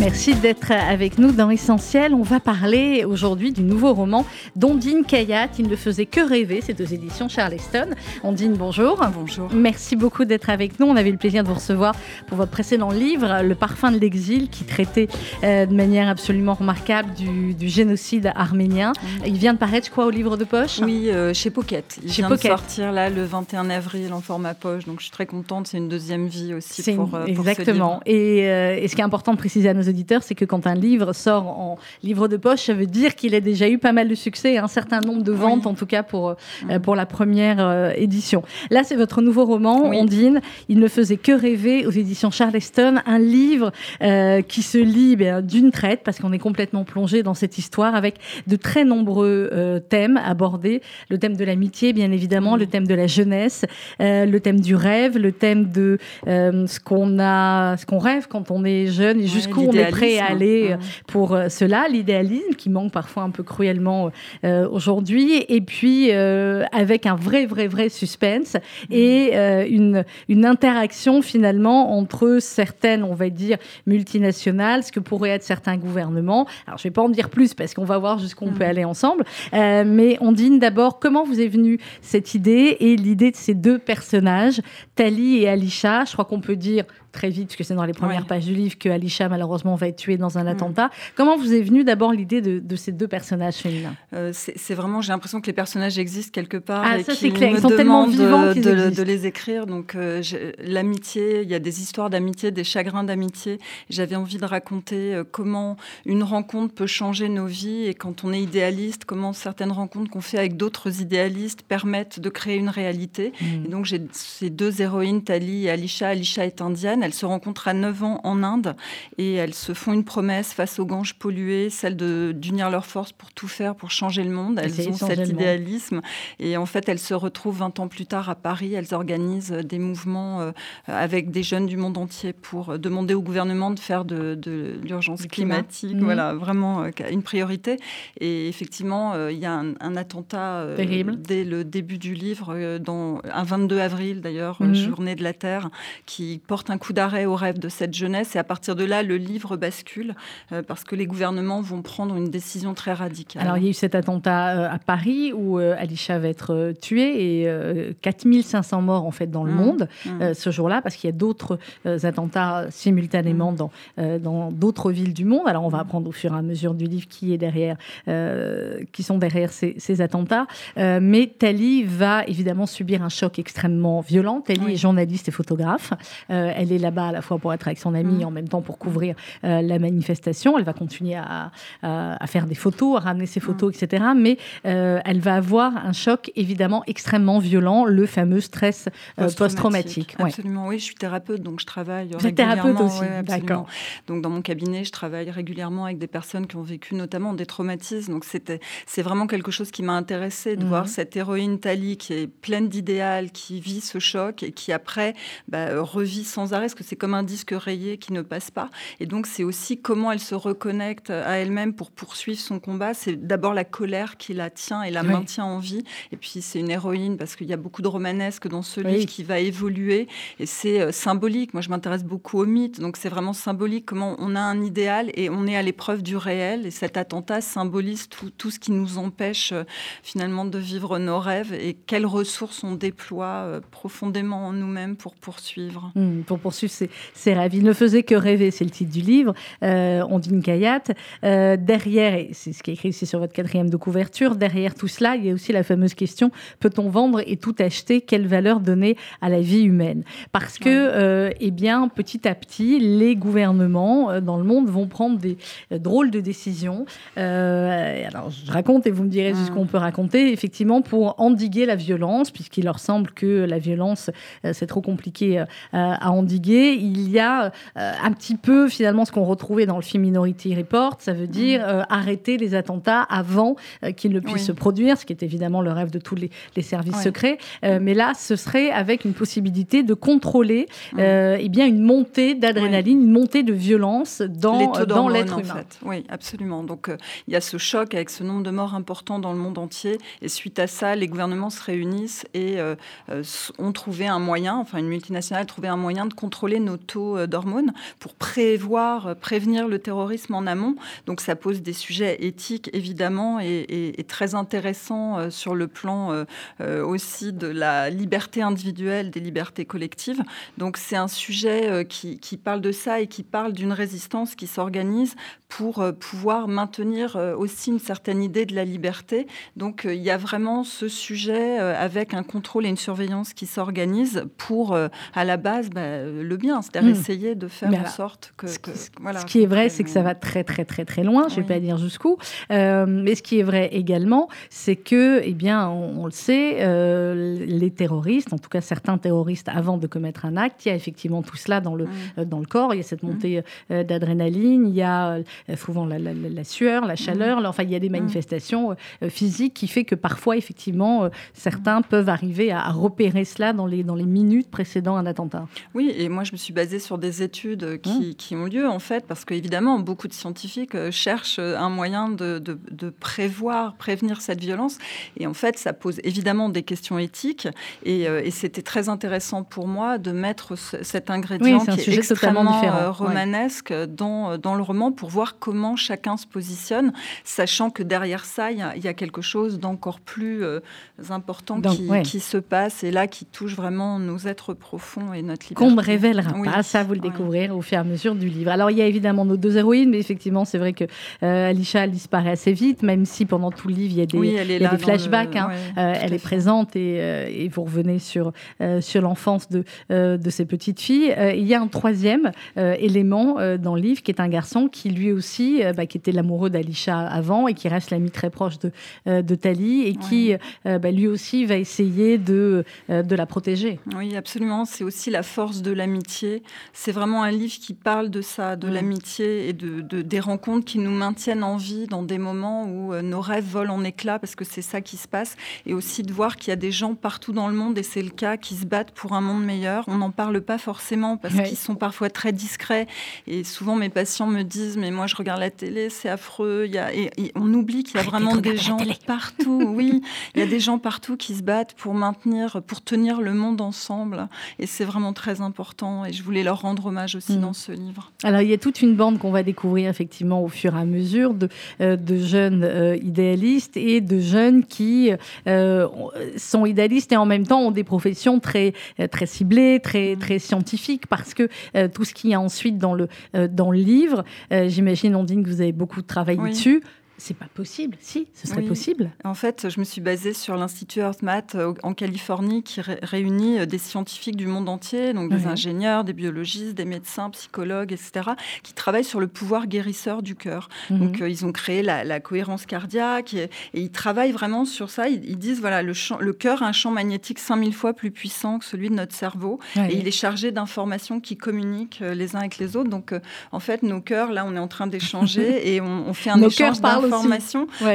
Merci d'être avec nous dans Essentiel. On va parler aujourd'hui du nouveau roman d'Ondine Kayat. Il ne faisait que rêver. C'est aux éditions Charleston. Ondine, bonjour. Bonjour. Merci beaucoup d'être avec nous. On avait le plaisir de vous recevoir pour votre précédent livre, Le parfum de l'exil, qui traitait euh, de manière absolument remarquable du, génocide arménien. Il vient de paraître, je crois, au livre de poche. Oui, euh, chez Pocket. Il vient de sortir là le 21 avril en format poche. Donc je suis très contente. C'est une deuxième vie aussi pour, euh, pour, Exactement. Ce livre. Et, et ce qui est important de préciser à nos auditeurs, c'est que quand un livre sort en livre de poche, ça veut dire qu'il a déjà eu pas mal de succès, un certain nombre de ventes, en tout cas pour, euh, mm. pour la première euh, édition. Là, c'est votre nouveau roman, Ondine. Il ne faisait que rêver aux éditions Charleston, un livre euh, qui se lit ben, d'une traite, parce qu'on est complètement plongé dans cette histoire, avec de très nombreux thèmes abordés. Le thème de l'amitié, bien évidemment, le thème de la jeunesse, le thème du rêve, le thème de ce qu'on a, ce qu'on rêve quand on est jeune et jusqu'où on est prêt à aller euh, pour euh, cela, l'idéalisme qui manque parfois un peu cruellement euh, aujourd'hui, et puis avec un vrai, vrai, vrai suspense et une, une interaction finalement entre certaines, on va dire, multinationales, ce que pourraient être certains gouvernements. Alors je vais pas en dire plus parce qu'on va voir jusqu'où on peut mm. aller ensemble, mais on dîne d'abord comment vous est venue cette idée et l'idée de ces deux personnages, Tali et Alisha. Je crois qu'on peut dire très vite, puisque c'est dans les premières pages du livre que Alisha malheureusement va être tuée dans un mm. attentat. Comment vous est venue d'abord l'idée de, ces deux personnages féminins? Euh, C'est vraiment, j'ai l'impression que les personnages existent quelque part ah, et ça, c'est clair. Ils sont tellement vivants de, de, les écrire. Donc euh, l'amitié, il y a des histoires d'amitié, des chagrins d'amitié. J'avais envie de raconter euh, comment une rencontre peut changer nos vies et quand on est idéaliste, comment certaines rencontres qu'on fait avec d'autres idéalistes permettent de créer une réalité. Mm. Et donc j'ai ces deux héroïnes, Tali et Alisha. Alisha est indienne. Elles se rencontrent à 9 ans en Inde et elles se font une promesse face aux ganges pollués, celle d'unir leurs forces pour tout faire, pour changer le monde. Elles ont cet idéalisme. Et en fait, elles se retrouvent 20 ans plus tard à Paris. Elles organisent des mouvements euh, avec des jeunes du monde entier pour demander au gouvernement de faire de, l'urgence climatique. Mhm. Voilà, vraiment euh, une priorité. Et effectivement, euh, il y a un, attentat dès le début du livre, dans, un 22 avril d'ailleurs, mhm. journée de la Terre, qui porte un coup d'arrêt au rêve de cette jeunesse. Et à partir de là, le livre bascule euh, parce que les gouvernements vont prendre une décision très radicale. Alors, il y a eu cet attentat euh, à Paris où euh, Alisha va être tuée et 4500 morts en fait dans le mmh. monde mmh. ce jour-là parce qu'il y a d'autres attentats simultanément mmh. dans dans d'autres villes du monde. Alors, on va apprendre au fur et à mesure du livre qui est derrière, qui sont derrière ces, ces attentats. mais Tali va évidemment subir un choc extrêmement violent. Tali est journaliste et photographe. elle est là-bas à la fois pour être avec son ami et en même temps pour couvrir euh, la manifestation. Elle va continuer à, à, faire des photos, à ramener ses photos, etc. Mais euh, elle va avoir un choc évidemment extrêmement violent, le fameux stress euh, post-traumatique. absolument, oui. Je suis thérapeute, donc je travaille Vous régulièrement. thérapeute aussi, d'accord. Donc dans mon cabinet, je travaille régulièrement avec des personnes qui ont vécu notamment des traumatismes. Donc c'était, c'est vraiment quelque chose qui m'a intéressée de voir mhm. cette héroïne Tali qui est pleine d'idéal, qui vit ce choc et qui après bah, revit sans arrêt, parce que c'est comme un disque rayé qui ne passe pas. Et donc, c'est aussi comment elle se reconnecte à elle-même pour poursuivre son combat. C'est d'abord la colère qui la tient et la maintient en vie. Et puis, c'est une héroïne parce qu'il y a beaucoup de romanesque dans ce livre qui va évoluer. Et c'est euh, symbolique. Moi, je m'intéresse beaucoup au mythe. Donc, c'est vraiment symbolique comment on a un idéal et on est à l'épreuve du réel. Et cet attentat symbolise tout, tout ce qui nous empêche euh, finalement de vivre nos rêves et quelles ressources on déploie euh, profondément en nous-mêmes pour poursuivre. Mmh, pour poursuivre ces, rêves. Il ne faisait que rêver, c'est le titre du livre, euh, Ondine Kayat. Euh, derrière, et c'est ce qui est écrit ici sur votre quatrième de couverture, derrière tout cela, il y a aussi la fameuse question peut-on vendre et tout acheter? Quelle valeur donner à la vie humaine? Parce que, euh, eh bien, petit à petit, les gouvernements euh, dans le monde vont prendre des drôles de décisions. alors, je raconte et vous me direz ce qu'on peut raconter, effectivement, pour endiguer la violence, puisqu'il leur semble que la violence, c'est trop compliqué à endiguer fatigué, il y a un petit peu finalement ce qu'on retrouvait dans le film Minority Report, ça veut dire mm. arrêter les attentats avant qu'ils ne puissent se produire, ce qui est évidemment le rêve de tous les, services secrets. mais là, ce serait avec une possibilité de contrôler mm. eh bien une montée d'adrénaline, une montée de violence dans, dans l'être humain. Oui, absolument. Donc il y a ce choc avec ce nombre de morts important dans le monde entier. Et suite à ça, les gouvernements se réunissent et euh, euh, ont trouvé un moyen, enfin une multinationale a trouvé un moyen de contrôler nos taux euh, d'hormones pour prévoir, prévenir le terrorisme en amont. Donc ça pose des sujets éthiques évidemment et, très intéressants sur le plan aussi de la liberté individuelle, des libertés collectives. Donc c'est un sujet qui, qui, parle de ça et qui parle d'une résistance qui s'organise pour pouvoir maintenir aussi une certaine idée de la liberté. Donc il y a vraiment ce sujet euh, avec un contrôle et une surveillance qui s'organisent pour, euh, à la base, bah, le bien, c'est-à-dire hmm. essayer de faire en sorte que... Ce qui, ce qui est vrai, c'est que ça va très très très très loin, je ne vais pas dire jusqu'où, euh, mais ce qui est vrai également, c'est que, eh bien, on, le sait, les terroristes, en tout cas certains terroristes, avant de commettre un acte, il y a effectivement tout cela dans le, dans le corps, il y a cette hmm. montée d'adrénaline, il y a souvent la, la, sueur, la chaleur, enfin il y a des manifestations physiques qui fait que parfois, effectivement, euh, certains peuvent arriver à, repérer cela dans les, dans les minutes précédant un attentat. Oui, et moi, je me suis basée sur des études qui, mmh. qui ont lieu, en fait, parce qu'évidemment, beaucoup de scientifiques euh, cherchent un moyen de, de, prévoir, prévenir cette violence. Et en fait, ça pose évidemment des questions éthiques. Et, euh, et c'était très intéressant pour moi de mettre cet ingrédient qui est extrêmement romanesque dans, dans le roman pour voir comment chacun se positionne, sachant que derrière ça, il y, y, a quelque chose d'encore plus euh, important qui, se passe et là qui touche vraiment nos êtres profonds et notre liberté. Qu'on ne révélera pas, ça vous le découvrirez au fur et à mesure du livre. Alors il y a évidemment nos deux héroïnes, mais effectivement c'est vrai que euh, Alicia elle disparaît assez vite, même si pendant tout le livre il y a des, des flashbacks. Hein. Euh, elle est présente et, et, vous revenez sur, sur l'enfance de, de ces petites filles. il y a un troisième élément dans le livre qui est un garçon qui lui aussi, bah, qui était l'amoureux d'Alicia avant et qui reste l'ami très proche de, de Tali et qui euh, bah, lui aussi va essayer de, euh, de la protéger. Oui, absolument. C'est aussi la force de l'amitié. C'est vraiment un livre qui parle de ça, de l'amitié et de, des rencontres qui nous maintiennent en vie dans des moments où euh, nos rêves volent en éclats parce que c'est ça qui se passe. Et aussi de voir qu'il y a des gens partout dans le monde, et c'est le cas, qui se battent pour un monde meilleur. On n'en parle pas forcément parce qu'ils sont parfois très discrets. Et souvent, mes patients me disent, mais moi, je regarde la télé, c'est affreux. Il y a... et, on oublie qu'il y a vraiment des gens partout. Oui, il y a des gens partout qui se battent pour maintenir, pour tenir le monde ensemble. Et c'est vraiment très important. Et je voulais leur rendre hommage aussi mm. dans ce livre. Alors, il y a toute une bande qu'on va découvrir effectivement au fur et à mesure de, euh, de jeunes euh, idéalistes et de jeunes qui euh, sont idéalistes et en même temps ont des professions très, très ciblées, très, mm. très scientifiques, parce que tout ce qu'il y a ensuite dans le, dans le livre, j'imagine, Ondine, que vous avez beaucoup travaillé dessus c'est pas possible. Si, ce serait possible. En fait, je me suis basée sur l'Institut EarthMath euh, en Californie qui réunit euh, des scientifiques du monde entier, donc des ingénieurs, des biologistes, des médecins, psychologues, etc., qui travaillent sur le pouvoir guérisseur du cœur. Mhm. Donc, euh, ils ont créé la, cohérence cardiaque et, ils travaillent vraiment sur ça. Ils, disent, voilà, le, le cœur a un champ magnétique 5000 fois plus puissant que celui de notre cerveau et il est chargé d'informations qui communiquent les uns avec les autres. Donc, en fait, nos cœurs, là, on est en train d'échanger et on, fait un échange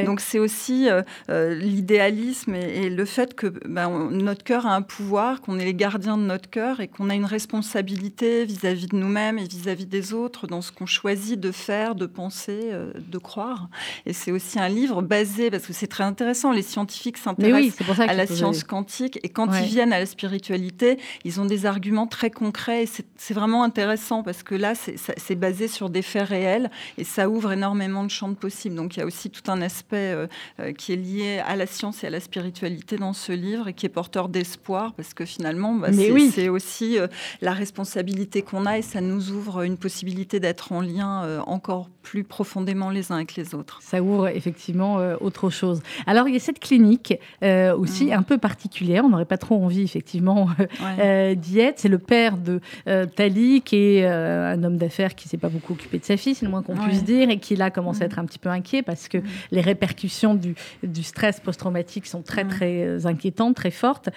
Donc c'est aussi euh, euh, l'idéalisme et, le fait que ben, notre cœur a un pouvoir, qu'on est les gardiens de notre cœur et qu'on a une responsabilité vis-à-vis de nous-mêmes et vis-à-vis des autres dans ce qu'on choisit de faire, de penser, euh, de croire. Et c'est aussi un livre basé, parce que c'est très intéressant, les scientifiques s'intéressent à la science quantique et quand ils viennent à la spiritualité, ils ont des arguments très concrets et c'est vraiment intéressant parce que là, c'est basé sur des faits réels et ça ouvre énormément de champs de possibles. Donc il y a aussi tout un aspect euh, euh, qui est lié à la science et à la spiritualité dans ce livre et qui est porteur d'espoir parce que finalement, bah, c'est aussi euh, la responsabilité qu'on a et ça nous ouvre une possibilité d'être en lien encore plus profondément les uns avec les autres. Ça ouvre effectivement autre chose. Alors il y a cette clinique aussi mm. un peu particulière, on n'aurait pas trop envie effectivement d'y être. C'est le père de Tali qui est un homme d'affaires qui s'est pas beaucoup occupé de sa fille, c'est le moins qu'on puisse dire, et qui là commence à mm. être un petit peu inquiet parce que les répercussions du, du stress post-traumatique sont très, très inquiétantes, très fortes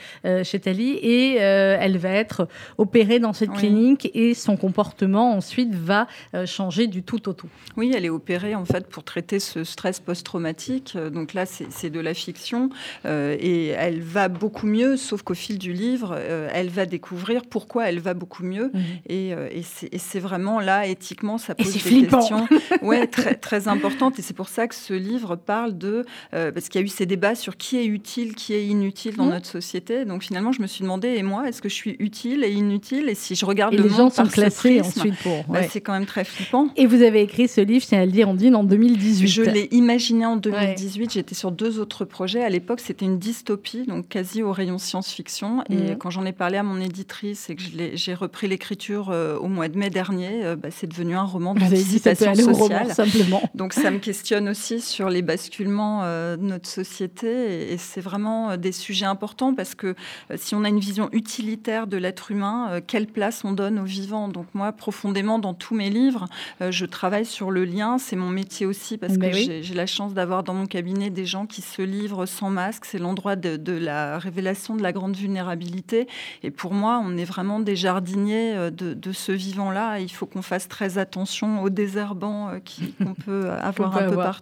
chez Tali. Et elle va être opérée dans cette clinique et son comportement ensuite va changer du tout au tout. Oui, elle est opérée en fait pour traiter ce stress post-traumatique. Donc là, c'est de la fiction et elle va beaucoup mieux, sauf qu'au fil du livre, elle va découvrir pourquoi elle va beaucoup mieux. Mhm. Et, et c'est vraiment là, éthiquement, ça pose des questions ouais, très, très importantes. Et c'est pour ça que ce livre parle de. Euh, parce qu'il y a eu ces débats sur qui est utile, qui est inutile dans mmh. notre société. Donc finalement, je me suis demandé, et moi, est-ce que je suis utile et inutile? Et si je regarde et le les gens sont classés ensuite pour. Bah, c'est quand même très flippant. Et vous avez écrit ce livre, c'est à le dire, on dit, en 2018. Je l'ai imaginé en 2018. J'étais sur deux autres projets. À l'époque, c'était une dystopie, donc quasi au rayon science-fiction. Et mmh. quand j'en ai parlé à mon éditrice et que j'ai repris l'écriture euh, au mois de mai dernier, euh, bah, c'est devenu un roman d'anticipation sociale. simplement. Donc ça me questionne aussi sur les basculements euh, de notre société et, c'est vraiment euh, des sujets importants parce que si on a une vision utilitaire de l'être humain, quelle place on donne aux vivants? Donc moi, profondément, dans tous mes livres, je travaille sur le lien. C'est mon métier aussi parce que j'ai la chance d'avoir dans mon cabinet des gens qui se livrent sans masque. C'est l'endroit de, de, la révélation de la grande vulnérabilité. Et pour moi, on est vraiment des jardiniers de, de ce vivant-là. Il faut qu'on fasse très attention aux désherbants euh, qu'on peut avoir un peu partout.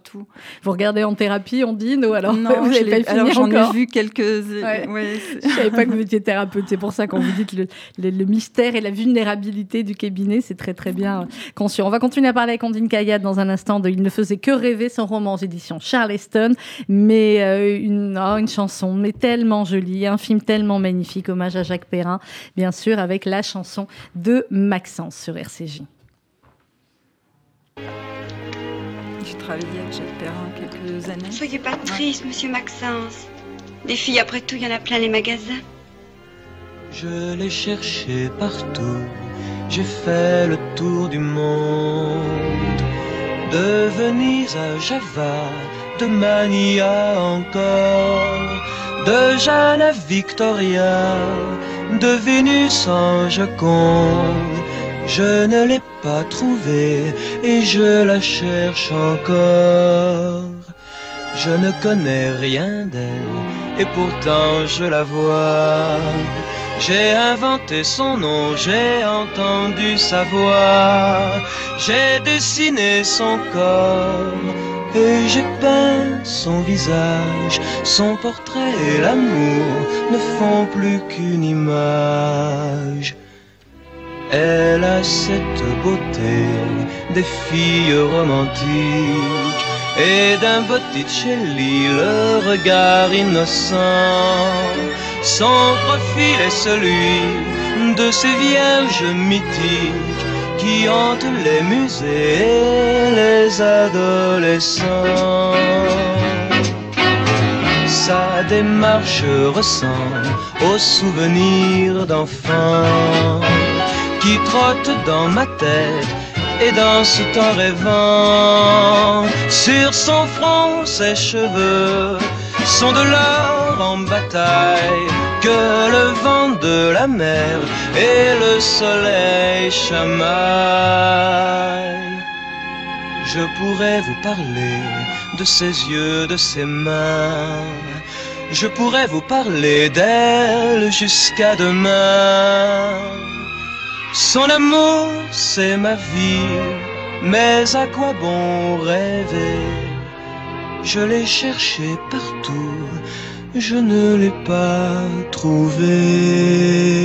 Vous regardez en thérapie, on dit Non, alors non, vous pas alors j'en ai vu quelques. Ouais. je savais pas que vous étiez thérapeute. C'est pour ça qu'on vous dit que le, mystère et la vulnérabilité du cabinet, c'est très très bien conçu. On va continuer à parler avec Ondine Kayat dans un instant de Il ne faisait que rêver son roman aux éditions Charleston, mais euh, une, oh, une chanson mais tellement jolie, un film tellement magnifique, hommage à Jacques Perrin, bien sûr, avec la chanson de Maxence sur RCJ. J'ai travaillé avec Jacques Perrin quelques années. Soyez pas triste, monsieur Maxence. Des filles, après tout, il y en a plein les magasins. Je l'ai cherché partout. J'ai fait le tour du monde. De Venise à Java, de Mania encore. De Jeanne à Victoria, de Vénus en Joconde. Je ne l'ai pas trouvée et je la cherche encore. Je ne connais rien d'elle et pourtant je la vois. J'ai inventé son nom, j'ai entendu sa voix, j'ai dessiné son corps et j'ai peint son visage. Son portrait et l'amour ne font plus qu'une image. Elle a cette beauté des filles romantiques et d'un Botticelli le regard innocent. Son profil est celui de ces vierges mythiques qui hantent les musées et les adolescents. Sa démarche ressemble aux souvenirs d'enfants qui trotte dans ma tête et danse en rêvant. Sur son front, ses cheveux sont de l'or en bataille que le vent de la mer et le soleil chamaillent. Je pourrais vous parler de ses yeux, de ses mains. Je pourrais vous parler d'elle jusqu'à demain. Son amour, c'est ma vie, mais à quoi bon rêver? Je l'ai cherché partout, je ne l'ai pas trouvé.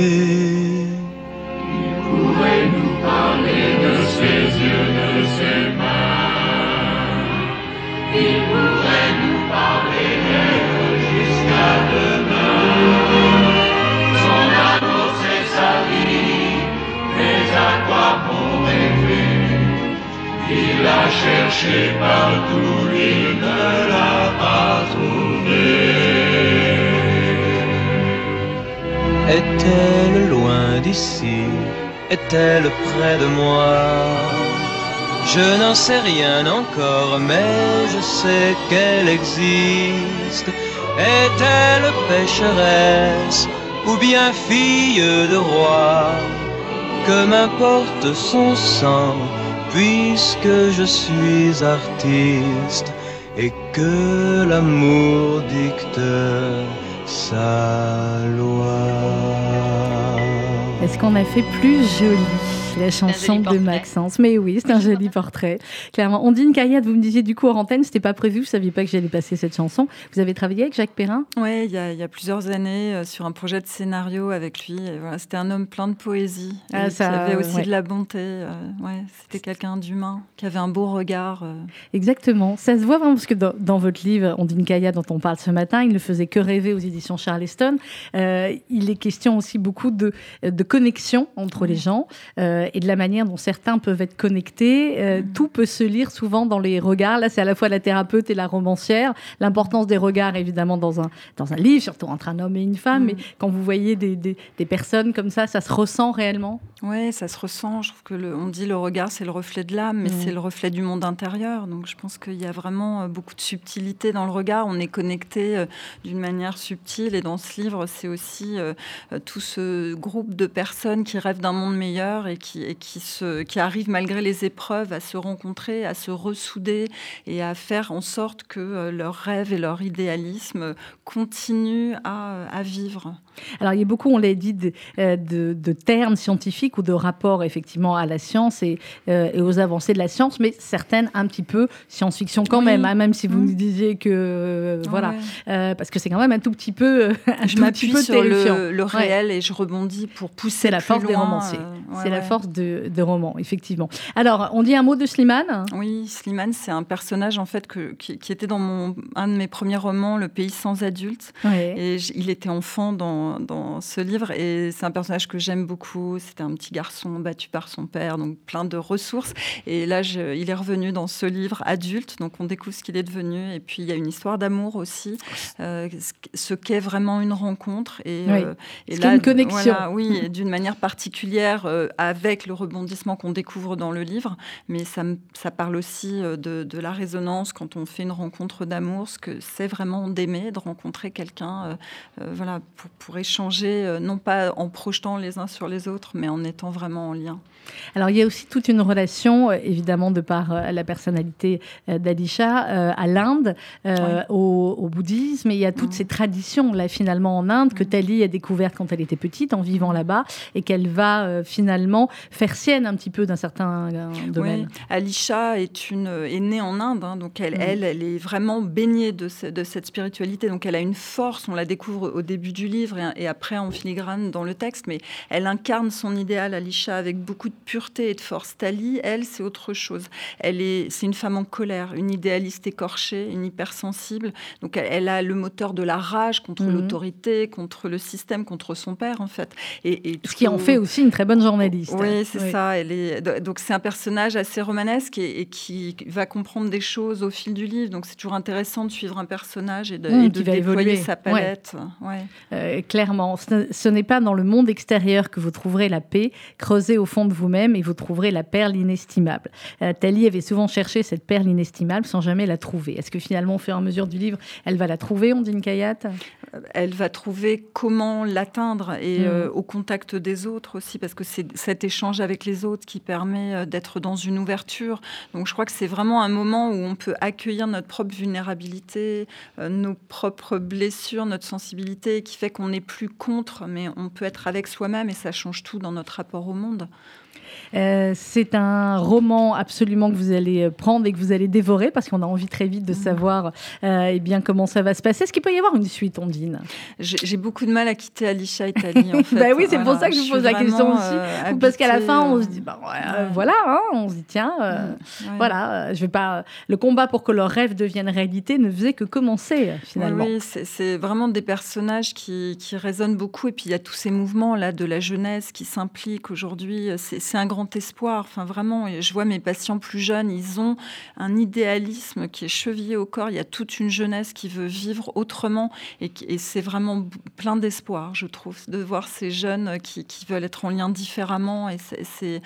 Il a cherché partout, il ne l'a pas trouvé. Est-elle loin d'ici? Est-elle près de moi? Je n'en sais rien encore, mais je sais qu'elle existe. Est-elle pécheresse ou bien fille de roi? Que m'importe son sang, puisque je suis artiste et que l'amour dicte sa loi. Est-ce qu'on a fait plus joli? La chanson de Maxence. Mais oui, c'est un joli portrait. Clairement. Ondine Kayat, vous me disiez du coup en antenne, c'était pas prévu, vous saviez pas que j'allais passer cette chanson. Vous avez travaillé avec Jacques Perrin? Oui, il y, a plusieurs années euh, sur un projet de scénario avec lui. Voilà, c'était un homme plein de poésie. Ah, ça, qui avait aussi de la bonté. Euh, ouais, c'était quelqu'un d'humain, qui avait un beau regard. Euh. Exactement. Ça se voit vraiment parce que dans, votre livre, Ondine Kayat, dont on parle ce matin, il ne faisait que rêver aux éditions Charleston. il est question aussi beaucoup de, de connexion entre les gens et de la manière dont certains peuvent être connectés. Euh, mm. Tout peut se lire souvent dans les regards. Là, c'est à la fois la thérapeute et la romancière. L'importance des regards, évidemment, dans un, dans un livre, surtout entre un homme et une femme. Mm. Mais quand vous voyez des, des, personnes comme ça, ça se ressent réellement? Oui, ça se ressent. Je trouve que le, on dit le regard, c'est le reflet de l'âme, mais mm. c'est le reflet du monde intérieur. Donc, je pense qu'il y a vraiment euh, beaucoup de subtilité dans le regard. On est connecté euh, d'une manière subtile. Et dans ce livre, c'est aussi tout ce groupe de personnes qui rêvent d'un monde meilleur et qui, et qui, se, qui arrivent malgré les épreuves à se rencontrer, à se ressouder et à faire en sorte que euh, leurs rêves et leur idéalisme continuent à vivre. Alors, il y a beaucoup, on l'a dit, de, euh, de, termes scientifiques ou de rapports effectivement à la science et, euh, et, aux avancées de la science, mais certaines un petit peu science-fiction quand même, hein, même si vous mmh. nous disiez que voilà, parce que c'est quand même un tout petit peu, un je m'appuie sur le, le, réel et je rebondis pour pousser la force des romanciers. c'est la force de, de romans, effectivement. Alors, on dit un mot de Slimane Oui, Slimane, c'est un personnage en fait que, qui, était dans mon, un de mes premiers romans, Le pays sans adultes. Et il était enfant dans, dans ce livre et c'est un personnage que j'aime beaucoup. C'était un petit garçon battu par son père, donc plein de ressources. Et là, je, il est revenu dans ce livre adulte, donc on découvre ce qu'il est devenu. Et puis, il y a une histoire d'amour aussi, euh, ce qu'est vraiment une rencontre. Et, euh, et là, une connexion. oui, d'une manière particulière euh, avec le rebondissement qu'on découvre dans le livre, mais ça, ça parle aussi euh, de, la résonance quand on fait une rencontre d'amour, ce que c'est vraiment d'aimer, de rencontrer quelqu'un, voilà, pour, pour échanger, non pas en projetant les uns sur les autres, mais en étant vraiment en lien. Alors, il y a aussi toute une relation, évidemment, de par la personnalité d'Alisha, à l'Inde, au, bouddhisme. Et il y a toutes ces traditions, là, finalement, en Inde, que Tali a découvertes quand elle était petite, en vivant là-bas, et qu'elle va finalement faire sienne un petit peu d'un certain domaine. Oui. Alisha est, une, est née en Inde, hein, donc elle, mm. elle, elle, est vraiment baignée de, de, cette spiritualité. Donc elle a une force, on la découvre au début du livre et, après en filigrane dans le texte, mais elle incarne son idéal, Alisha, avec beaucoup de pureté et de force. Tali, elle, c'est autre chose. Elle est, c'est une femme en colère, une idéaliste écorchée, une hypersensible. Donc elle, a le moteur de la rage contre mm. l'autorité, contre le système, contre son père, en fait. Et, Ce qui en fait aussi une très bonne journaliste. Oui, c'est ça. Elle est donc c'est un personnage assez romanesque et, qui va comprendre des choses au fil du livre. Donc c'est toujours intéressant de suivre un personnage et de, mmh, déployer sa palette. Euh, clairement, ce, n'est pas dans le monde extérieur que vous trouverez la paix. Creusez au fond de vous-même et vous trouverez la perle inestimable. Euh, Thalie avait souvent cherché cette perle inestimable sans jamais la trouver. Est-ce que finalement, au fur et à mesure du livre, elle va la trouver, Ondine Kayat? Elle va trouver comment l'atteindre et mmh. euh, au contact des autres aussi, parce que c'est cet échange avec les autres qui permet euh, d'être dans une ouverture. Donc je crois que c'est vraiment un moment où on peut accueillir notre propre vulnérabilité, euh, nos propres blessures, notre sensibilité, qui fait qu'on n'est plus contre, mais on peut être avec soi-même et ça change tout dans notre rapport au monde. Euh, c'est un roman absolument que vous allez prendre et que vous allez dévorer parce qu'on a envie très vite de mmh. savoir euh, eh bien, comment ça va se passer. Est-ce qu'il peut y avoir une suite, Ondine? J'ai beaucoup de mal à quitter Alicia Italie. En fait. bah oui, c'est pour ça que je vous pose la question aussi. Euh, parce qu'à la fin, on se dit, bah, voilà, hein, on se dit, tiens, mmh. voilà, je vais pas. Le combat pour que leurs rêves deviennent réalité ne faisait que commencer finalement. Oui, c'est vraiment des personnages qui, qui résonnent beaucoup. Et puis il y a tous ces mouvements là de la jeunesse qui s'impliquent aujourd'hui. C'est un grand espoir. Enfin, vraiment, je vois mes patients plus jeunes, ils ont un idéalisme qui est chevillé au corps. Il y a toute une jeunesse qui veut vivre autrement et, c'est vraiment plein d'espoir, je trouve, de voir ces jeunes qui, veulent être en lien différemment. Et c'est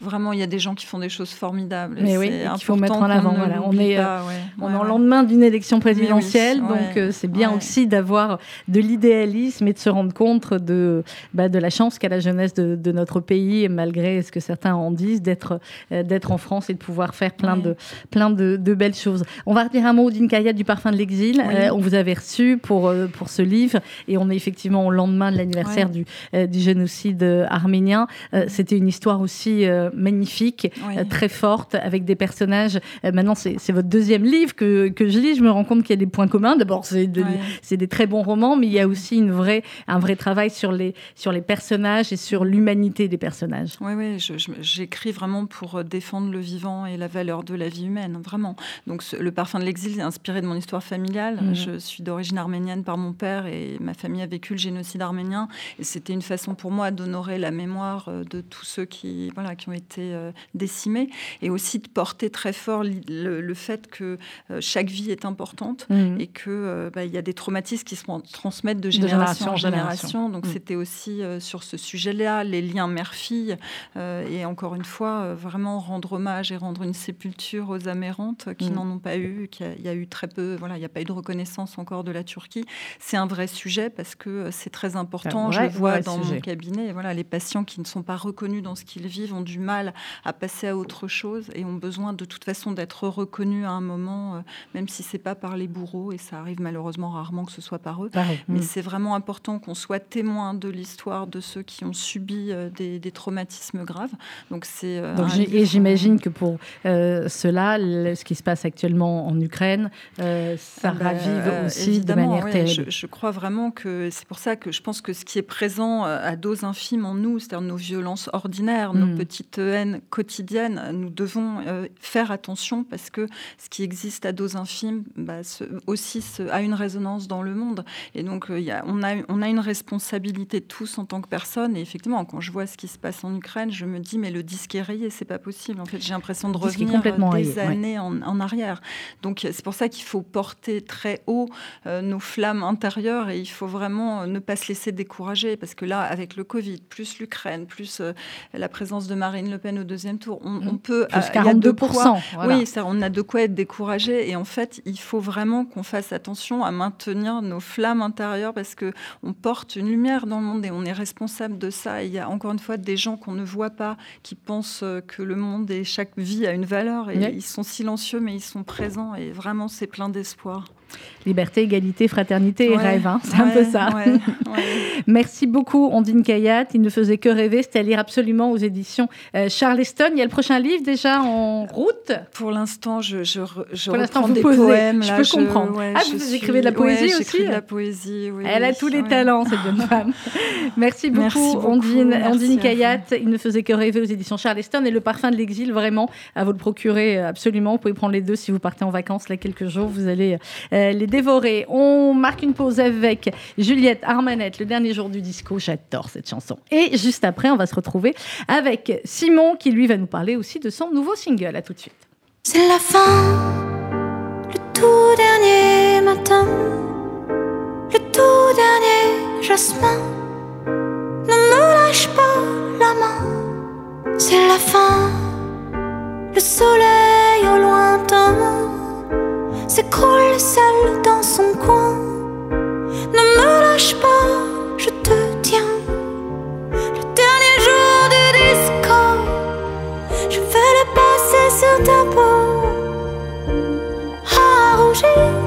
vraiment, il y a des gens qui font des choses formidables. Mais oui, qu'il faut mettre en avant. On, est, euh, on est en lendemain d'une élection présidentielle, donc euh, c'est bien aussi d'avoir de l'idéalisme et de se rendre compte de, bah, de la chance qu'a la jeunesse de, de notre pays, malgré malgré ce que certains en disent, d'être d'être en France et de pouvoir faire plein de plein de, belles choses. On va redire un mot d'Inkaya du parfum de l'exil. on vous avait reçu pour pour ce livre et on est effectivement au lendemain de l'anniversaire du du génocide arménien. C'était une histoire aussi magnifique, très forte, avec des personnages. maintenant, c'est votre deuxième livre que, que je lis. Je me rends compte qu'il y a des points communs. D'abord, c'est des très bons romans, mais il y a aussi une vraie, un vrai travail sur les, sur les personnages et sur l'humanité des personnages. Oui, oui, j'écris vraiment pour euh, défendre le vivant et la valeur de la vie humaine, vraiment. Donc, le parfum de l'exil est inspiré de mon histoire familiale. Mhm. Je suis d'origine arménienne par mon père et ma famille a vécu le génocide arménien. Et c'était une façon pour moi d'honorer la mémoire euh, de tous ceux qui, voilà, qui ont été euh, décimés et aussi de porter très fort le, fait que chaque vie est importante mhm. et que bah, il y a des traumatismes qui se transmettent de génération, en génération. Donc, mhm. c'était aussi sur ce sujet-là, les liens mère-fille. Et encore une fois, vraiment rendre hommage et rendre une sépulture aux Amérantes qui n'en ont pas eu, qu'il y, a eu très peu, voilà, il n'y a pas eu de reconnaissance encore de la Turquie. C'est un vrai sujet parce que c'est très important. Je vois dans mon cabinet, voilà, les patients qui ne sont pas reconnus dans ce qu'ils vivent ont du mal à passer à autre chose et ont besoin de toute façon d'être reconnus à un moment, euh, même si c'est pas par les bourreaux et ça arrive malheureusement rarement que ce soit par eux. Mais mm. c'est vraiment important qu'on soit témoin de l'histoire de ceux qui ont subi euh, des, traumatismes graves. Donc c'est euh, et j'imagine que pour cela, ce qui se passe actuellement en Ukraine, ça ah bah, ravive aussi de manière terrible. Je, crois vraiment que c'est pour ça que je pense que ce qui est présent à dose infime en nous, c'est-à-dire nos violences ordinaires, nos mm. petites haines quotidiennes, nous devons faire attention parce que ce qui existe à dose infime bah, aussi a une résonance dans le monde. Et donc, euh, y a, on, a, on a une responsabilité tous en tant que personne. Et effectivement, quand je vois ce qui se passe en Ukraine, je me dis, mais le disque est rayé, c'est pas possible. En fait, j'ai l'impression de revenir des années en, arrière. Donc, c'est pour ça qu'il faut porter très haut euh, nos flammes intérieures et il faut vraiment ne pas se laisser décourager. Parce que là, avec le Covid, plus l'Ukraine, plus euh, la présence de Marine Le Pen au deuxième tour, on, mmh. peut. Plus 42%. Oui, ça, on a de quoi être découragé. Et en fait, il faut vraiment qu'on fasse attention à maintenir nos flammes intérieures parce que on porte une lumière dans le monde et on est responsable de ça. il y a encore une fois des gens qu'on ne voit pas qui pensent euh, que le monde et chaque vie a une valeur et ils sont silencieux mais ils sont présents et vraiment c'est plein d'espoir. Liberté, égalité, fraternité et rêve, hein. c'est un peu ça. Merci beaucoup, Ondine Kayat. Il ne faisait que rêver, c'était à lire absolument aux éditions euh, Charleston. Il y a le prochain livre déjà en route? Pour l'instant, je, je, je Pour reprends des poèmes. Je peux comprendre. ah, vous écrivez de la poésie aussi de la poésie, oui. Elle a tous les talents, cette jeune femme. Merci beaucoup, Ondine, Ondine Kayat. Il ne faisait que rêver aux éditions Charleston. Et le parfum de l'exil, vraiment, à vous le procurer euh, absolument. Vous pouvez prendre les deux si vous partez en vacances là quelques jours. Vous allez euh, les dévorer. On marque une pause avec Juliette Armanette, le dernier jour du disco. J'adore cette chanson. Et juste après, on va se retrouver avec Simon qui lui va nous parler aussi de son nouveau single. À tout de suite. C'est la fin, le tout dernier matin, le tout dernier jasmin. Ne me lâche pas la main, c'est la fin, le soleil au lointain s'écroule seul dans son coin. Ne me lâche pas, je te tiens. Le dernier jour du disco, je vais le passer sur ta peau. À rougir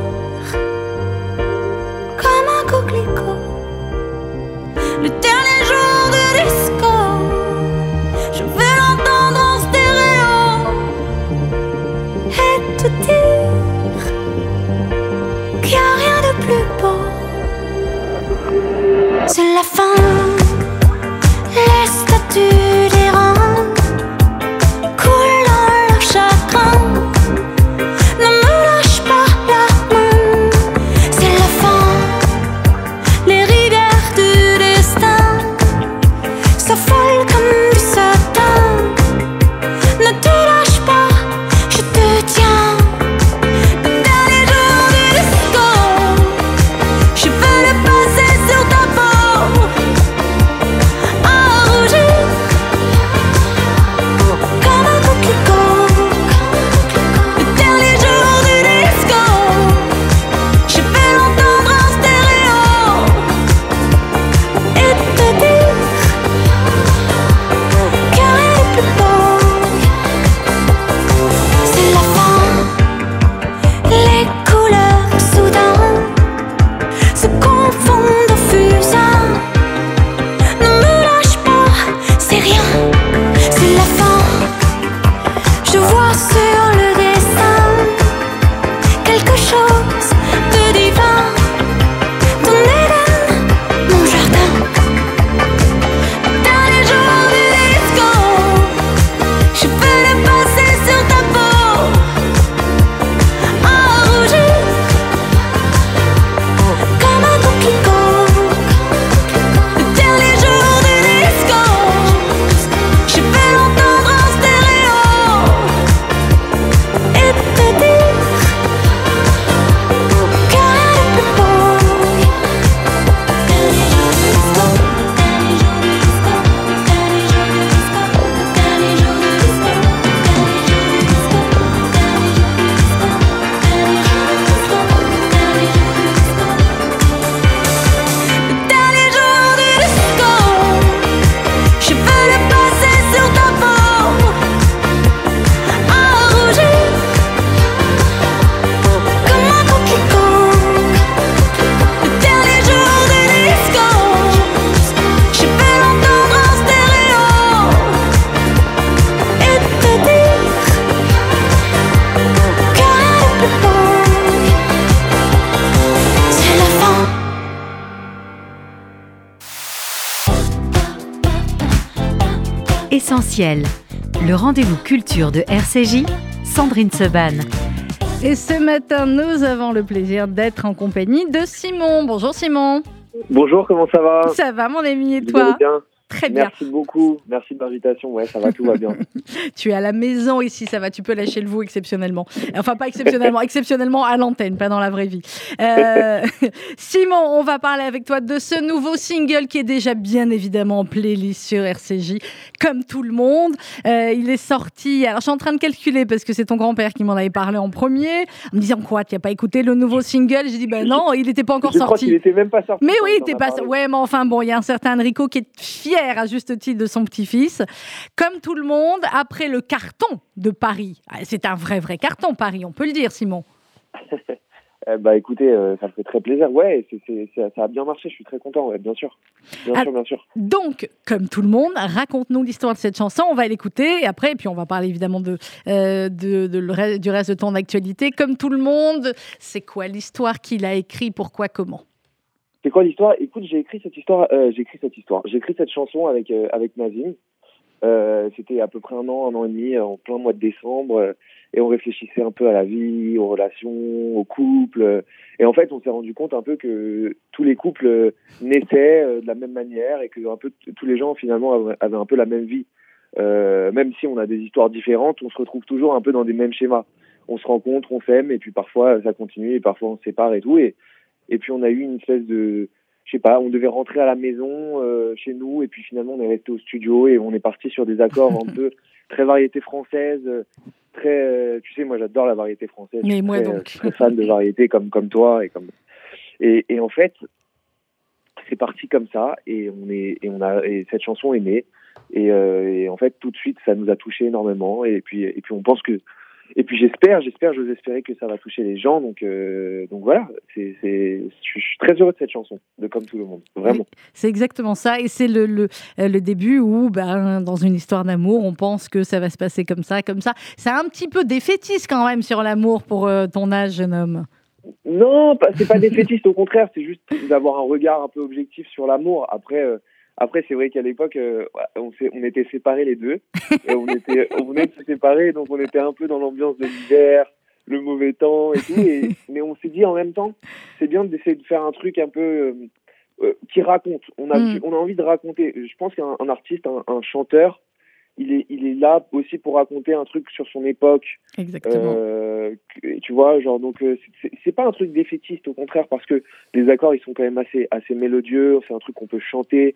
la fin. Essentiel, le rendez-vous culture de RCJ, Sandrine Seban. Et ce matin, nous avons le plaisir d'être en compagnie de Simon. Bonjour Simon. Bonjour, comment ça va? Ça va mon ami et Vous toi? allez bien? Très bien. Merci beaucoup, merci de l'invitation. Ouais, ça va, tout va bien. Tu es à la maison ici, ça va, tu peux lâcher le vous exceptionnellement. Enfin, pas exceptionnellement, exceptionnellement à l'antenne, pas dans la vraie vie. Euh, Simon, on va parler avec toi de ce nouveau single qui est déjà bien évidemment en playlist sur RCJ, comme tout le monde. Euh, il est sorti, alors je suis en train de calculer parce que c'est ton grand-père qui m'en avait parlé en premier, en me disant quoi, tu n'as pas écouté le nouveau single? J'ai dit, ben non, il n'était pas encore Je crois qu'il sorti. était même pas sorti. Mais oui, en a pas. parlé. Ouais, mais enfin bon, il y a un certain Enrico qui est fier à juste titre de son petit-fils. Comme tout le monde, après le carton de Paris, ah, c'est un vrai vrai carton Paris, on peut le dire, Simon. Bah écoutez, euh, ça me fait très plaisir. Ouais, ça, ça a bien marché, je suis très content, ouais, bien sûr. Bien Ah. sûr, bien sûr. Donc, comme tout le monde, raconte-nous l'histoire de cette chanson. On va l'écouter et après, puis on va parler évidemment de, euh, de, de le re- du reste de ton actualité. Comme tout le monde, c'est quoi l'histoire qu'il a écrit, pourquoi, comment? C'est quoi l'histoire? Écoute, j'ai écrit cette histoire, euh, j'ai écrit cette histoire. J'ai écrit cette chanson avec, euh, avec Nazim. Euh, c'était à peu près un an, un an et demi, en plein mois de décembre. euh, et on réfléchissait un peu à la vie, aux relations, au couple. et en fait, on s'est rendu compte un peu que tous les couples naissaient de la même manière et que tous les gens finalement avaient, un peu la même vie. Même si on a des histoires différentes, on se retrouve toujours un peu dans des mêmes schémas. On se rencontre, on s'aime et puis parfois ça continue et parfois on se sépare et tout. Et, et puis on a eu une espèce de, je sais pas, on devait rentrer à la maison euh, chez nous et puis finalement on est resté au studio et on est parti sur des accords un peu très variété française, très, euh, tu sais, moi j'adore la variété française. Mais je suis moi très, donc. euh, je suis très fan de variété comme comme toi et comme et, et en fait c'est parti comme ça et on est et on a et cette chanson est née et, euh, et en fait tout de suite ça nous a touché énormément et puis et puis on pense que et puis j'espère j'espère j'ose espérer que ça va toucher les gens donc euh, donc voilà c'est c'est je suis très heureux de cette chanson de comme tout le monde vraiment C'est exactement ça. Et c'est le, le, euh, le début où, ben, dans une histoire d'amour, on pense que ça va se passer comme ça, comme ça. C'est un petit peu défaitiste quand même sur l'amour pour euh, ton âge, jeune homme. Non, c'est pas défaitiste, au contraire, c'est juste d'avoir un regard un peu objectif sur l'amour. Après, euh, après c'est vrai qu'à l'époque, euh, on, s'est- on était séparés les deux. Et on, était, on venait de se séparer, donc on était un peu dans l'ambiance de l'hiver, le mauvais temps et tout. Et, mais on s'est dit en même temps, c'est bien d'essayer de faire un truc un peu euh, euh, qui raconte. On a, Mm. on a envie de raconter. Je pense qu'un un artiste, un, un chanteur, il est, il est là aussi pour raconter un truc sur son époque, Exactement. euh, tu vois, genre donc euh, c'est- pas un truc défaitiste au contraire parce que les accords ils sont quand même assez assez mélodieux, c'est un truc qu'on peut chanter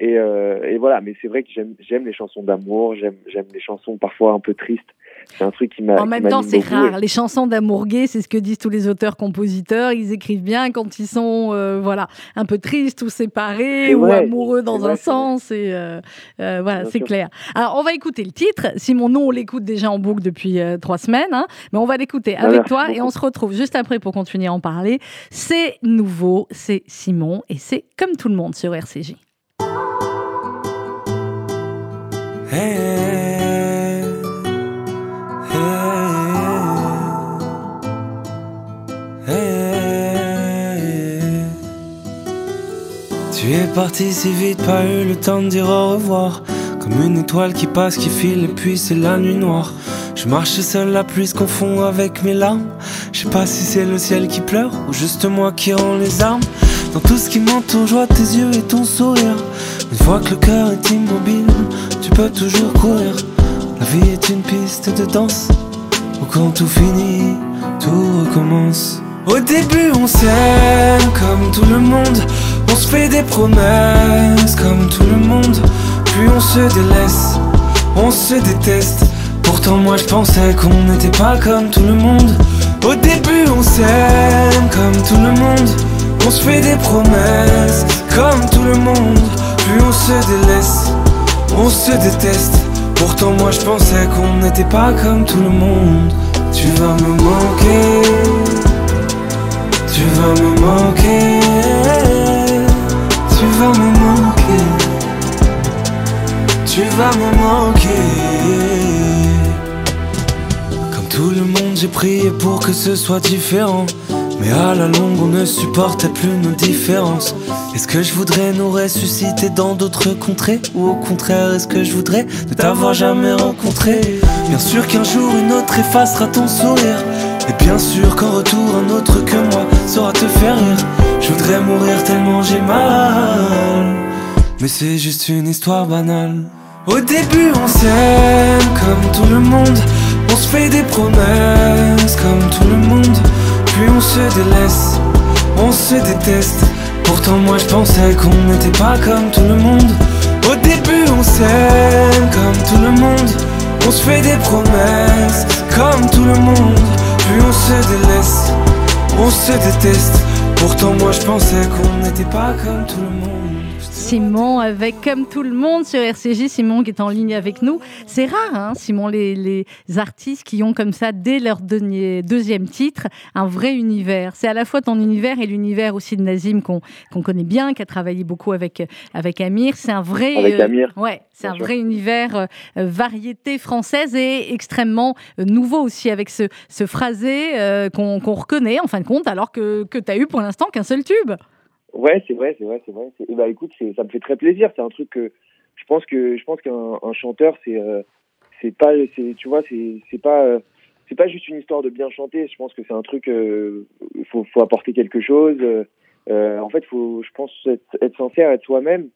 et, euh, et voilà. Mais c'est vrai que j'aime les chansons d'amour, j'aime les chansons parfois un peu tristes. C'est un truc qui m'a. En même temps, c'est rare. Les chansons d'amour gay, c'est ce que disent tous les auteurs-compositeurs. Ils écrivent bien quand ils sont euh, voilà, un peu tristes ou séparés ou amoureux dans vrai, un sens. Et euh, voilà, c'est clair. Alors, on va écouter le titre. Simon, nous, on l'écoute déjà en boucle depuis trois semaines. hein. mais on va l'écouter avec toi et on se retrouve juste après pour continuer à en parler. C'est nouveau, c'est Simon et c'est comme tout le monde sur RCJ. Tu es parti si vite, pas eu le temps de dire au revoir. Comme une étoile qui passe, qui file, et puis c'est la nuit noire. Je marche seul, la pluie se confond avec mes larmes. Je sais pas si c'est le ciel qui pleure ou juste moi qui rend les armes. Dans tout ce qui m'entoure, je vois tes yeux et ton sourire. Une fois que le cœur est immobile, tu peux toujours courir. La vie est une piste de danse où quand tout finit, tout recommence. Au début, on s'aime comme tout le monde. On se fait des promesses comme tout le monde. Puis on se délaisse, on se déteste. Pourtant, moi je pensais qu'on n'était pas comme tout le monde. Au début, on s'aime comme tout le monde. On se fait des promesses comme tout le monde. Puis on se délaisse, on se déteste. Pourtant, moi je pensais qu'on n'était pas comme tout le monde. Tu vas me manquer. Tu vas me manquer. Tu vas me manquer. Tu vas me manquer. Comme tout le monde, j'ai prié pour que ce soit différent. Mais à la longue, on ne supportait plus nos différences. Est-ce que je voudrais nous ressusciter dans d'autres contrées? Ou au contraire, est-ce que je voudrais ne t'avoir jamais rencontré? Bien sûr qu'un jour une autre effacera ton sourire. Et bien sûr qu'en retour un autre que moi saura te faire rire. Je voudrais mourir tellement j'ai mal. Mais c'est juste une histoire banale. Au début on s'aime comme tout le monde. On se fait des promesses comme tout le monde. Puis on se délaisse, on se déteste Pourtant moi je pensais qu'on n'était pas comme tout le monde. Au début on s'aime comme tout le monde. On se fait des promesses comme tout le monde. Puis on se délaisse, on se déteste Pourtant moi je pensais qu'on n'était pas comme tout le monde Simon avec Comme tout le monde sur RCJ, Simon qui est en ligne avec nous. C'est rare, hein, Simon, les, les, artistes qui ont comme ça, dès leur deuxième titre, un vrai univers. C'est à la fois ton univers et l'univers aussi de Nazim qu'on connaît bien, qui a travaillé beaucoup avec, avec Amir. C'est un vrai, Avec Amir. euh, ouais, c'est un sûr. vrai univers euh, variété française et extrêmement euh, nouveau aussi avec ce, ce phrasé euh, qu'on qu'on reconnaît en fin de compte, alors que, que tu as eu pour l'instant qu'un seul tube. Ouais, c'est vrai, c'est vrai, c'est vrai. Eh ben, écoute, ça me fait très plaisir. C'est un truc que je pense que je pense qu'un un chanteur, c'est euh, c'est pas, c'est tu vois, c'est pas c'est pas juste une histoire de bien chanter. Je pense que c'est un truc, euh, faut faut apporter quelque chose. Euh, en fait, faut, je pense être, sincère, être soi-même.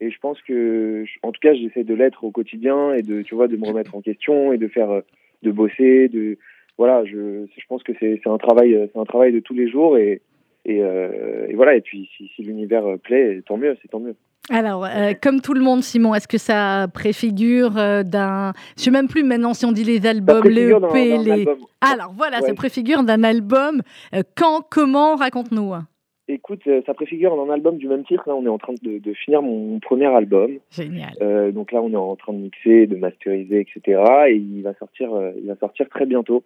Et je pense que, en tout cas, j'essaie de l'être au quotidien et de, tu vois, de me remettre en question et de faire, euh, de bosser, de, voilà. Je, je pense que c'est un travail, c'est un travail de tous les jours et et, euh, et voilà, et puis si, si l'univers euh, plaît, tant mieux, c'est tant mieux. Alors, euh, comme tout le monde, Simon, est-ce que ça préfigure euh, d'un. Je sais même plus maintenant si on dit les albums, les EP, les. album. Alors voilà, ça préfigure d'un album. Euh, quand, comment, raconte-nous. Écoute, ça préfigure d'un album du même titre. Là, on est en train de, de finir mon premier album. Génial. Donc là, on est en train de mixer, de masteriser, etc. Et il va sortir, il va sortir très bientôt.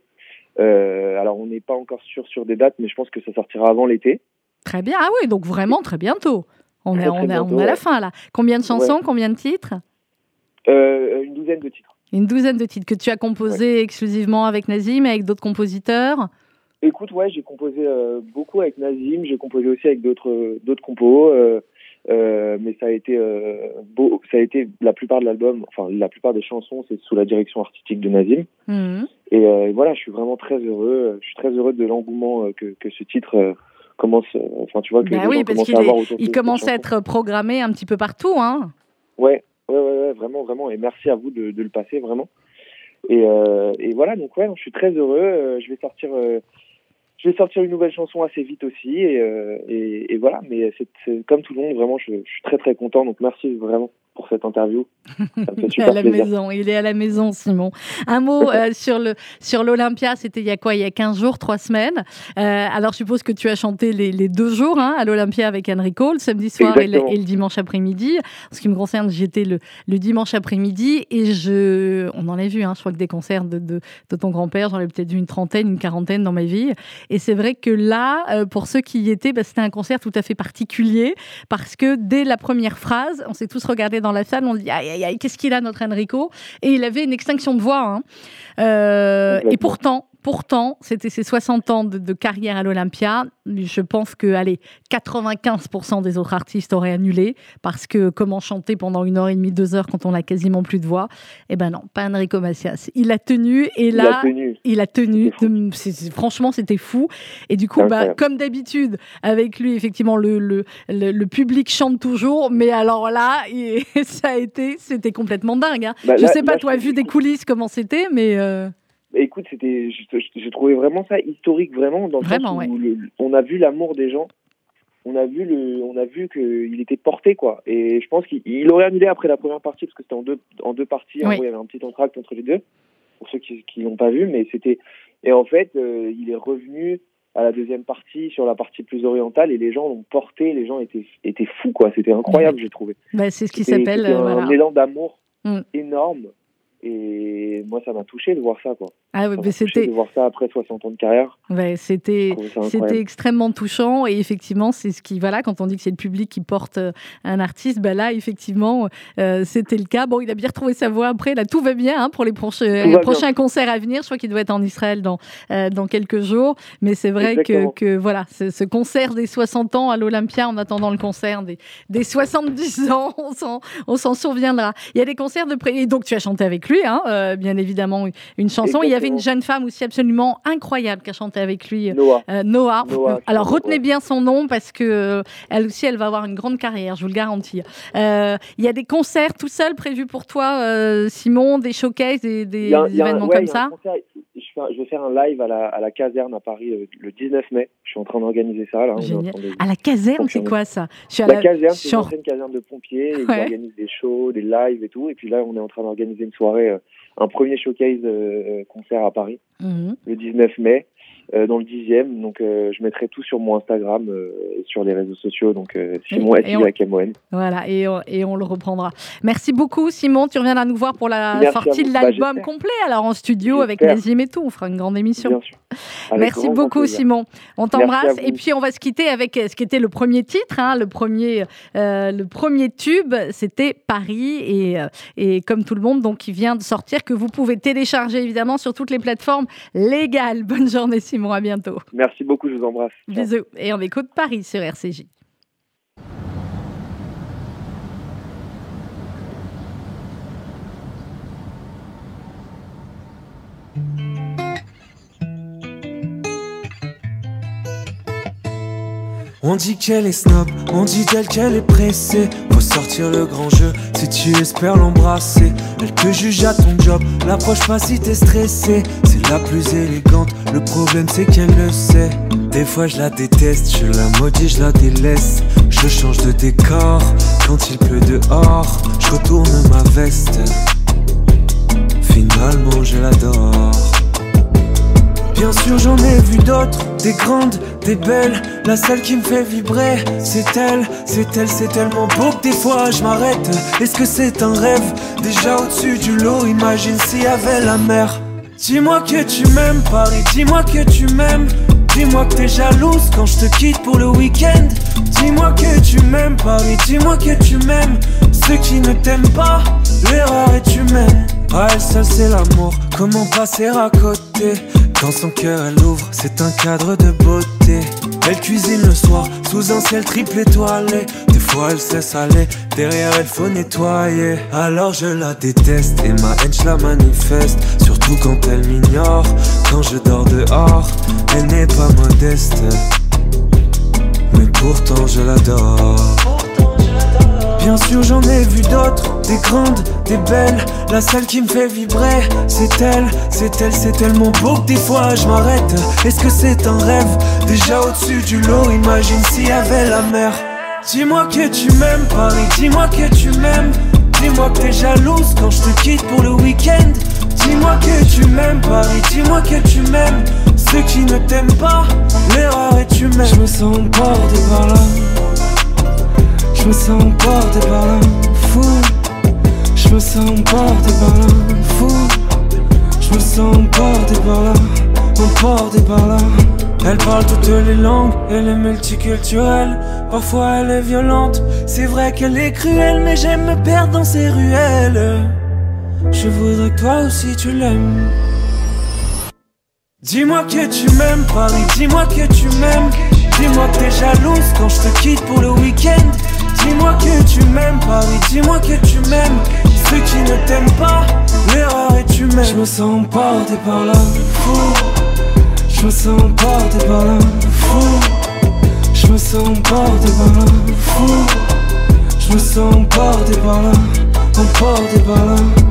Euh, alors, on n'est pas encore sûr sur des dates, mais je pense que ça sortira avant l'été. Très bien. Ah oui, donc vraiment très bientôt. On est, on la fin là. Combien de chansons, Ouais. combien de titres Euh, une douzaine de titres. Une douzaine de titres que tu as composés exclusivement avec Nazim et avec d'autres compositeurs. Écoute, ouais, j'ai composé euh, beaucoup avec Nazim, j'ai composé aussi avec d'autres d'autres compos, euh, euh, mais ça a été euh, beau, ça a été la plupart de l'album, enfin la plupart des chansons, c'est sous la direction artistique de Nazim. Mhm. Et euh, voilà, je suis vraiment très heureux. Je suis très heureux de l'engouement que, que ce titre commence. enfin, tu vois que Bah oui, parce qu'il à est- avoir autour de il commence à être programmé un petit peu partout. Hein. Ouais, ouais, ouais, ouais, vraiment, vraiment. Et merci à vous de, de le passer, vraiment. Et, et voilà, donc ouais, je suis très heureux. Je vais sortir, je vais sortir une nouvelle chanson assez vite aussi. Et, euh, et, voilà, mais c'est c'est comme tout le monde, vraiment, je, je suis très très content. Donc merci vraiment pour cette interview. Ça me fait Il est à la plaisir. maison, il est à la maison, Simon. Un mot euh, sur le sur l'Olympia, c'était il y a quoi Il y a 15 jours, 3 semaines. Euh, alors, je suppose que tu as chanté les, les deux jours hein, à l'Olympia avec Enrico, le samedi soir et le, Exactement. et le dimanche après-midi. En ce qui me concerne, j'étais le, le dimanche après-midi et je, on en a vu, hein, je crois que des concerts de, de, de ton grand-père, j'en ai peut-être vu une trentaine, une quarantaine dans ma vie. Et c'est vrai que là, euh, pour ceux qui y étaient, bah, c'était un concert tout à fait particulier parce que dès la première phrase, on s'est tous regardés dans la salle, on dit aïe aïe aïe, qu'est-ce qu'il a notre Enrico? Et il avait une extinction de voix. hein. Euh, et pourtant, pourtant, c'était ses 60 ans de, de carrière à l'Olympia. Je pense que, allez, 95% des autres artistes auraient annulé parce que comment chanter pendant une heure et demie, deux heures quand on a quasiment plus de voix Eh ben non, pas Enrico Macias. Il a tenu et Il là, a tenu. il a tenu. Franchement, c'était fou. Et du coup, bah, comme d'habitude, avec lui, effectivement, le, le, le, le public chante toujours. Mais alors là, il- ça a été, c'était complètement dingue. hein. Bah, je sais pas, là, toi, vu des coulisses, comment c'était, mais euh, Écoute, c'était, j'ai trouvé vraiment ça historique, vraiment, dans le Vraiment, sens ouais. où le- on a vu l'amour des gens, on a vu le, on a vu qu'il était porté, quoi. Et je pense qu'il il aurait annulé après la première partie parce que c'était en deux, en deux parties. Oui. il y avait un petit entracte entre les deux, pour ceux qui, qui l'ont pas vu, mais c'était. Et en fait, euh, il est revenu à la deuxième partie, sur la partie plus orientale, et les gens l'ont porté, les gens étaient, étaient fous, quoi. C'était incroyable, j'ai trouvé. bah, c'est ce qui s'appelle. euh, un voilà. élan d'amour Mm. énorme. Et moi, ça m'a touché de voir ça, quoi. Ah oui, mais c'était de voir ça après 60 ans de carrière. Ouais, c'était c'était extrêmement touchant et effectivement c'est ce qui voilà quand on dit que c'est le public qui porte euh, un artiste ben là effectivement euh, c'était le cas. Bon il a bien retrouvé sa voix après. Là tout va bien hein, pour les, proches- les bien. prochains concerts à venir. Je crois qu'il doit être en Israël dans euh, dans quelques jours. Mais c'est vrai que, que voilà ce, ce concert des 60 ans à l'Olympia en attendant le concert des, des 70 ans on s'en souviendra. Il y a des concerts de près et donc tu as chanté avec lui hein, euh, bien évidemment une chanson. Il y avait une jeune femme aussi absolument incroyable qui a chanté avec lui Noah. euh, Noah. Noah, Alors retenez bien son nom parce que euh, elle aussi, elle va avoir une grande carrière, je vous le garantis. Euh, Il y a des concerts tout seul prévus pour toi, Simon, des showcases, des, des un- un- événements ouais, comme ça. concert. je, fais un- je vais faire un live à la, à la caserne à Paris le 19 mai. Je suis en train d'organiser ça là. en Génial. de- À la caserne, c'est quoi ça? Je suis à La caserne, je c'est une ancienne caserne de pompiers. Ils Ouais. organisent des shows, des lives et tout. Et puis là, on est en train d'organiser une soirée, un premier showcase euh, concert à Paris Mhm. le 19 mai. Euh, dans le 10e, donc euh, je mettrai tout sur mon Instagram euh, et sur les réseaux sociaux, donc Simon Et- et on-. Voilà, et, on- et on le reprendra. Merci beaucoup, Simon. Tu reviendras nous voir pour la Merci sortie de Bah, l'album complet, alors en studio avec. Nazim et tout. On fera une grande émission. Bien sûr. Merci beaucoup. Simon. On t'embrasse. Et puis, on va se quitter avec ce qui était le premier titre, hein, le, premier, euh, le premier tube. C'était Paris. Et, et comme tout le monde, donc, qui vient de sortir, que vous pouvez télécharger évidemment sur toutes les plateformes légales. Bonne journée, Simon. À bientôt. Merci beaucoup, je vous embrasse. Bisous. Et on écoute Paris sur RCJ. On dit qu'elle est snob, on dit d'elle qu'elle est pressée. Faut sortir le grand jeu si tu espères l'embrasser. Elle te juge à ton job, l'approche pas si t'es stressé. C'est la plus élégante, le problème c'est qu'elle le sait. Des fois je la déteste, je la maudis, je la délaisse. Je change de décor quand il pleut dehors. Je retourne ma veste. Finalement je l'adore. Bien sûr j'en ai vu d'autres, des grandes, des belles. La seule qui me fait vibrer, c'est elle, c'est elle, c'est tellement beau que des fois je m'arrête. Est-ce que c'est un rêve? Déjà au-dessus du lot, imagine s'il y avait la mer. Dis-moi que tu m'aimes Paris, dis-moi que tu m'aimes. Dis-moi que t'es jalouse quand je te quitte pour le week-end. Dis-moi que tu m'aimes Paris, dis-moi que tu m'aimes. Ceux qui ne t'aiment pas, l'erreur est humaine. Ah elle seule c'est l'amour, comment passer à côté? Quand son cœur elle ouvre, c'est un cadre de beauté. Elle cuisine le soir, sous un ciel triple étoilé. Des fois elle sait saler, derrière elle faut nettoyer. Alors je la déteste et ma haine je la manifeste. Surtout quand elle m'ignore, quand je dors dehors. Elle n'est pas modeste mais pourtant je l'adore. Bien sûr j'en ai vu d'autres, des grandes, des belles. La seule qui me fait vibrer, c'est elle, c'est elle, c'est tellement beau que des fois je m'arrête. Est-ce que c'est un rêve? Déjà au-dessus du lot, imagine s'il y avait la mer. Dis-moi que tu m'aimes Paris, dis-moi que tu m'aimes. Dis-moi que t'es jalouse quand je te quitte pour le week-end. Dis-moi que tu m'aimes Paris, dis-moi que tu m'aimes. Ceux qui ne t'aiment pas, l'erreur est humaine. Je me sens bordé par là je me sens emporté par là, fou. Je me sens emporté par là, fou. Je me sens emporté par là, emporté par là. Elle parle toutes les langues, elle est multiculturelle. Parfois elle est violente, c'est vrai qu'elle est cruelle, mais j'aime me perdre dans ses ruelles. Je voudrais que toi aussi tu l'aimes. Dis-moi que tu m'aimes, Paris, dis-moi que tu m'aimes. Dis-moi que t'es jalouse quand je te quitte pour le week-end. Dis-moi que tu m'aimes, Paris, dis-moi que tu m'aimes. Ceux qui ne t'aiment pas, l'erreur est humaine. Je me sens emporté par là, fou. Je me sens emporté par là, fou. Je me sens emporté par là, fou. Je me sens emporté par là, emporté par là.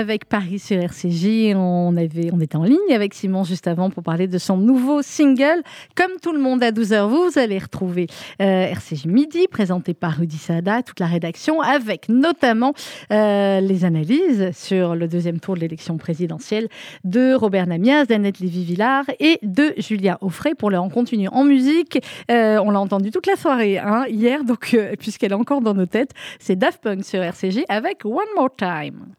Avec Paris sur RCJ. On, avait, on était en ligne avec Simon juste avant pour parler de son nouveau single. Comme tout le monde à 12h, vous allez retrouver euh, RCJ Midi, présenté par Rudy Sada, toute la rédaction, avec notamment euh, les analyses sur le deuxième tour de l'élection présidentielle de Robert Namias, d'Annette Lévy-Villard et de Julia Offray. Pour l'heure, on continue en musique. Euh, on l'a entendu toute la soirée hein, hier, donc puisqu'elle est encore dans nos têtes. C'est Daft Punk sur RCJ avec One More Time.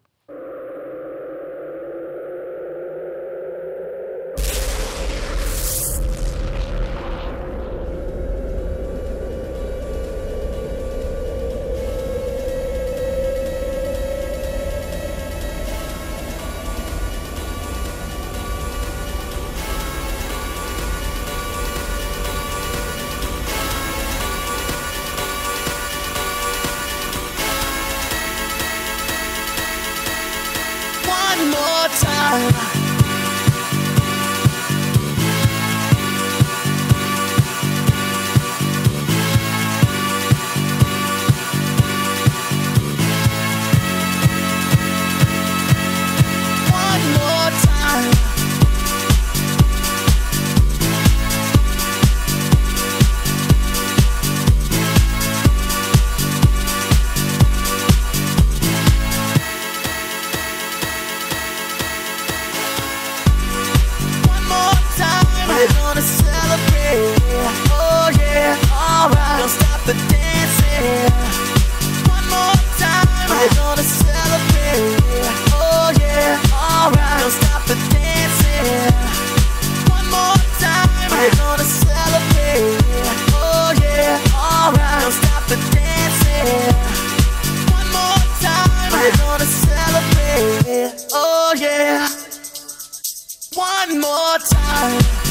one more time.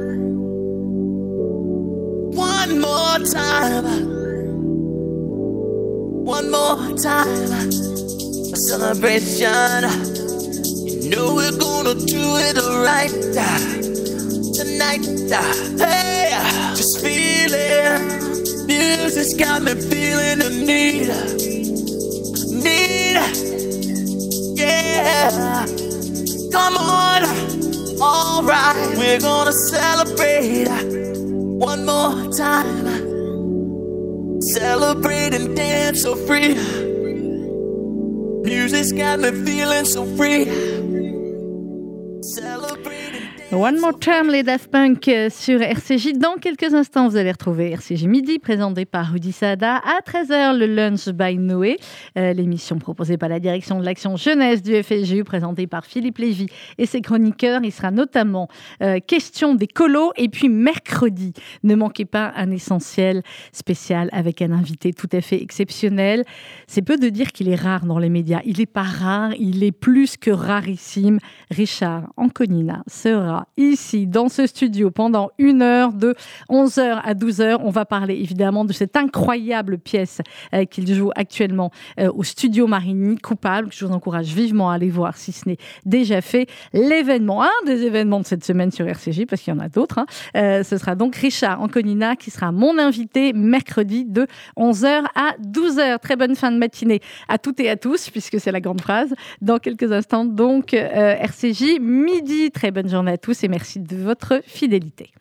One more time one more time. A celebration. You know we're gonna do it right tonight. Hey, just feeling. Music's got me feeling the need. Need. Yeah. Come on. Alright, we're gonna celebrate one more time. Celebrate and dance so free. Music's got me feeling so free. One More Time, les Daft Punk euh, sur RCJ. Dans quelques instants, vous allez retrouver RCJ Midi, présenté par Rudy Sada. À 13h, le Lunch by Noé, euh, l'émission proposée par la direction de l'action jeunesse du FSGU, présentée par Philippe Lévy et ses chroniqueurs. Il sera notamment euh, question des colos. Et puis mercredi, ne manquez pas un essentiel spécial avec un invité tout à fait exceptionnel. C'est peu de dire qu'il est rare dans les médias. Il n'est pas rare, il est plus que rarissime. Richard Anconina sera ici, dans ce studio, pendant une heure, de 11h à 12h. On va parler évidemment de cette incroyable pièce euh, qu'il joue actuellement euh, au studio Marigny, Coupable, que je vous encourage vivement à aller voir si ce n'est déjà fait. L'événement, un des événements de cette semaine sur RCJ, parce qu'il y en a d'autres, hein, euh, ce sera donc Richard Anconina qui sera mon invité mercredi de 11h à 12h. Très bonne fin de matinée à toutes et à tous, puisque c'est la grande phrase. Dans quelques instants, donc, RCJ midi. Très bonne journée à tous et merci de votre fidélité.